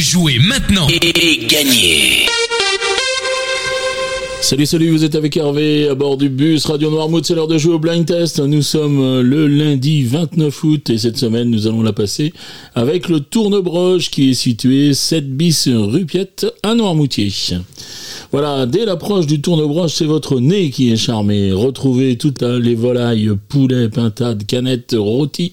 Jouez maintenant et gagnez Salut, salut, vous êtes avec Hervé à bord du bus Radio Noirmouth, c'est l'heure de jouer au blind test. Nous sommes le lundi 29 août et cette semaine nous allons la passer avec le Tournebroche qui est situé 7 bis rue Piette à Noirmoutier. Voilà, dès l'approche du tournebroche, c'est votre nez qui est charmé. Retrouvez toutes les volailles, poulets, pintades, canettes, rôtis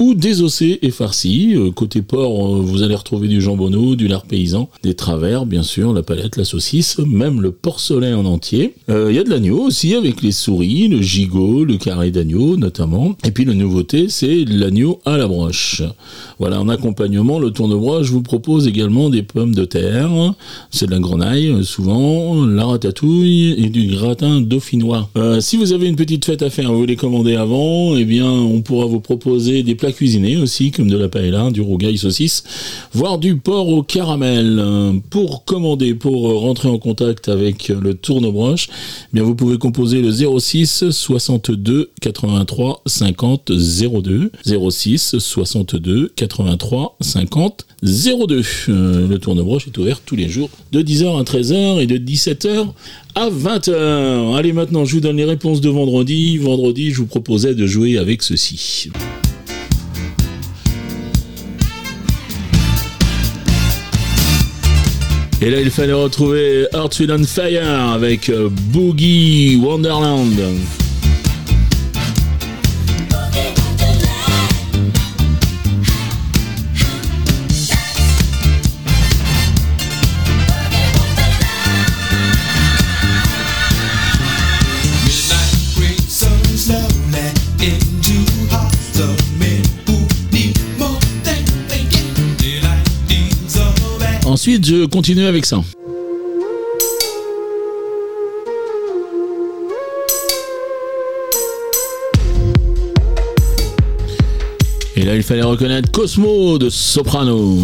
ou désossés et farcis. Euh, côté porc, euh, vous allez retrouver du jambonneau, du lard paysan, des travers, bien sûr, la palette, la saucisse, même le porcelet en entier. Il euh, y a de l'agneau aussi avec les souris, le gigot, le carré d'agneau notamment. Et puis la nouveauté, c'est l'agneau à la broche. Voilà, en accompagnement, le tournebroche vous propose également des pommes de terre. C'est de la grenaille, souvent la ratatouille et du gratin dauphinois. Euh, si vous avez une petite fête à faire, vous les commandez avant, eh bien, on pourra vous proposer des plats cuisinés aussi, comme de la paella, du rougail saucisse, voire du porc au caramel. Pour commander, pour rentrer en contact avec le tournebroche, eh bien, vous pouvez composer le 06 62 83 50 02 06 62 83 50 02. le tournebroche est ouvert tous les jours de 10h à 13h et de 17h à 20h. Allez, maintenant, je vous donne les réponses de vendredi. Vendredi, je vous proposais de jouer avec ceci. Et là, il fallait retrouver Earth, Wind Fire avec euh, Boogie Wonderland. Ensuite, je continue avec ça. Et là, il fallait reconnaître Cosmo de Soprano.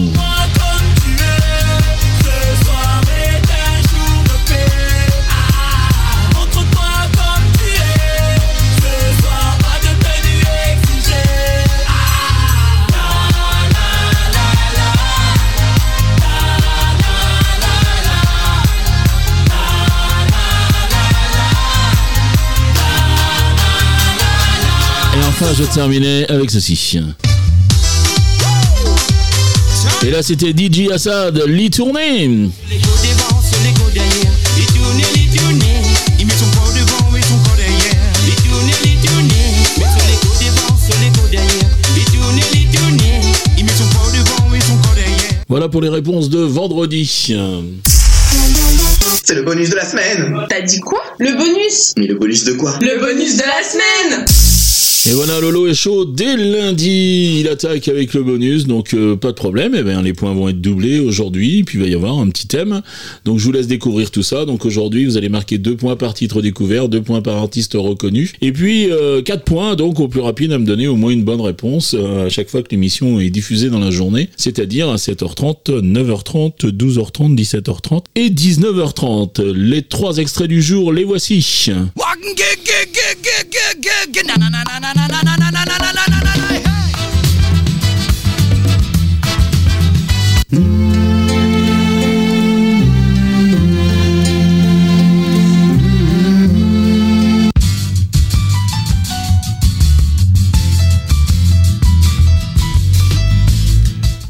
Je terminais avec ceci. Et là, c'était DJ Assad, lit tourné. Voilà pour les réponses de vendredi. C'est le bonus de la semaine. T'as dit quoi? Le bonus? Mais le bonus de quoi? Le bonus de la semaine et voilà, Lolo est chaud dès lundi. Il attaque avec le bonus, donc euh, pas de problème. Eh bien, les points vont être doublés aujourd'hui. Puis il va y avoir un petit thème. Donc je vous laisse découvrir tout ça. Donc aujourd'hui, vous allez marquer deux points par titre découvert, deux points par artiste reconnu, et puis euh, quatre points donc au plus rapide à me donner au moins une bonne réponse euh, à chaque fois que l'émission est diffusée dans la journée, c'est-à-dire à 7h30, 9h30, 12h30, 17h30 et 19h30. Les trois extraits du jour, les voici. Na na na na na na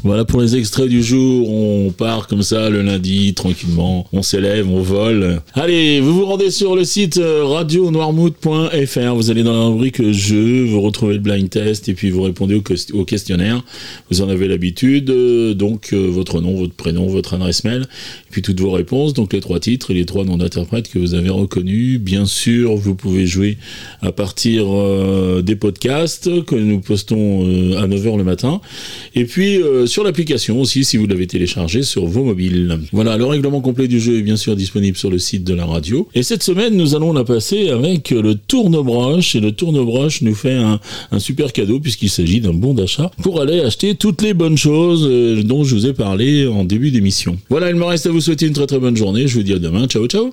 Voilà pour les extraits du jour. On part comme ça le lundi, tranquillement. On s'élève, on vole. Allez, vous vous rendez sur le site euh, radionoirmouth.fr. Vous allez dans la rubrique jeu, vous retrouvez le blind test et puis vous répondez au, questionnaire. Vous en avez l'habitude. Euh, donc, euh, votre nom, votre prénom, votre adresse mail et puis toutes vos réponses. Donc, les trois titres et les trois noms d'interprètes que vous avez reconnus. Bien sûr, vous pouvez jouer à partir des podcasts que nous postons à 9h le matin. Et puis, sur l'application aussi si vous l'avez téléchargé sur vos mobiles. Voilà, le règlement complet du jeu est bien sûr disponible sur le site de la radio. Et cette semaine, nous allons la passer avec le tournebroche. Et le tournebroche nous fait un, super cadeau puisqu'il s'agit d'un bon d'achat pour aller acheter toutes les bonnes choses euh, dont je vous ai parlé en début d'émission. Voilà, il me reste à vous souhaiter une très très bonne journée. Je vous dis à demain. Ciao, ciao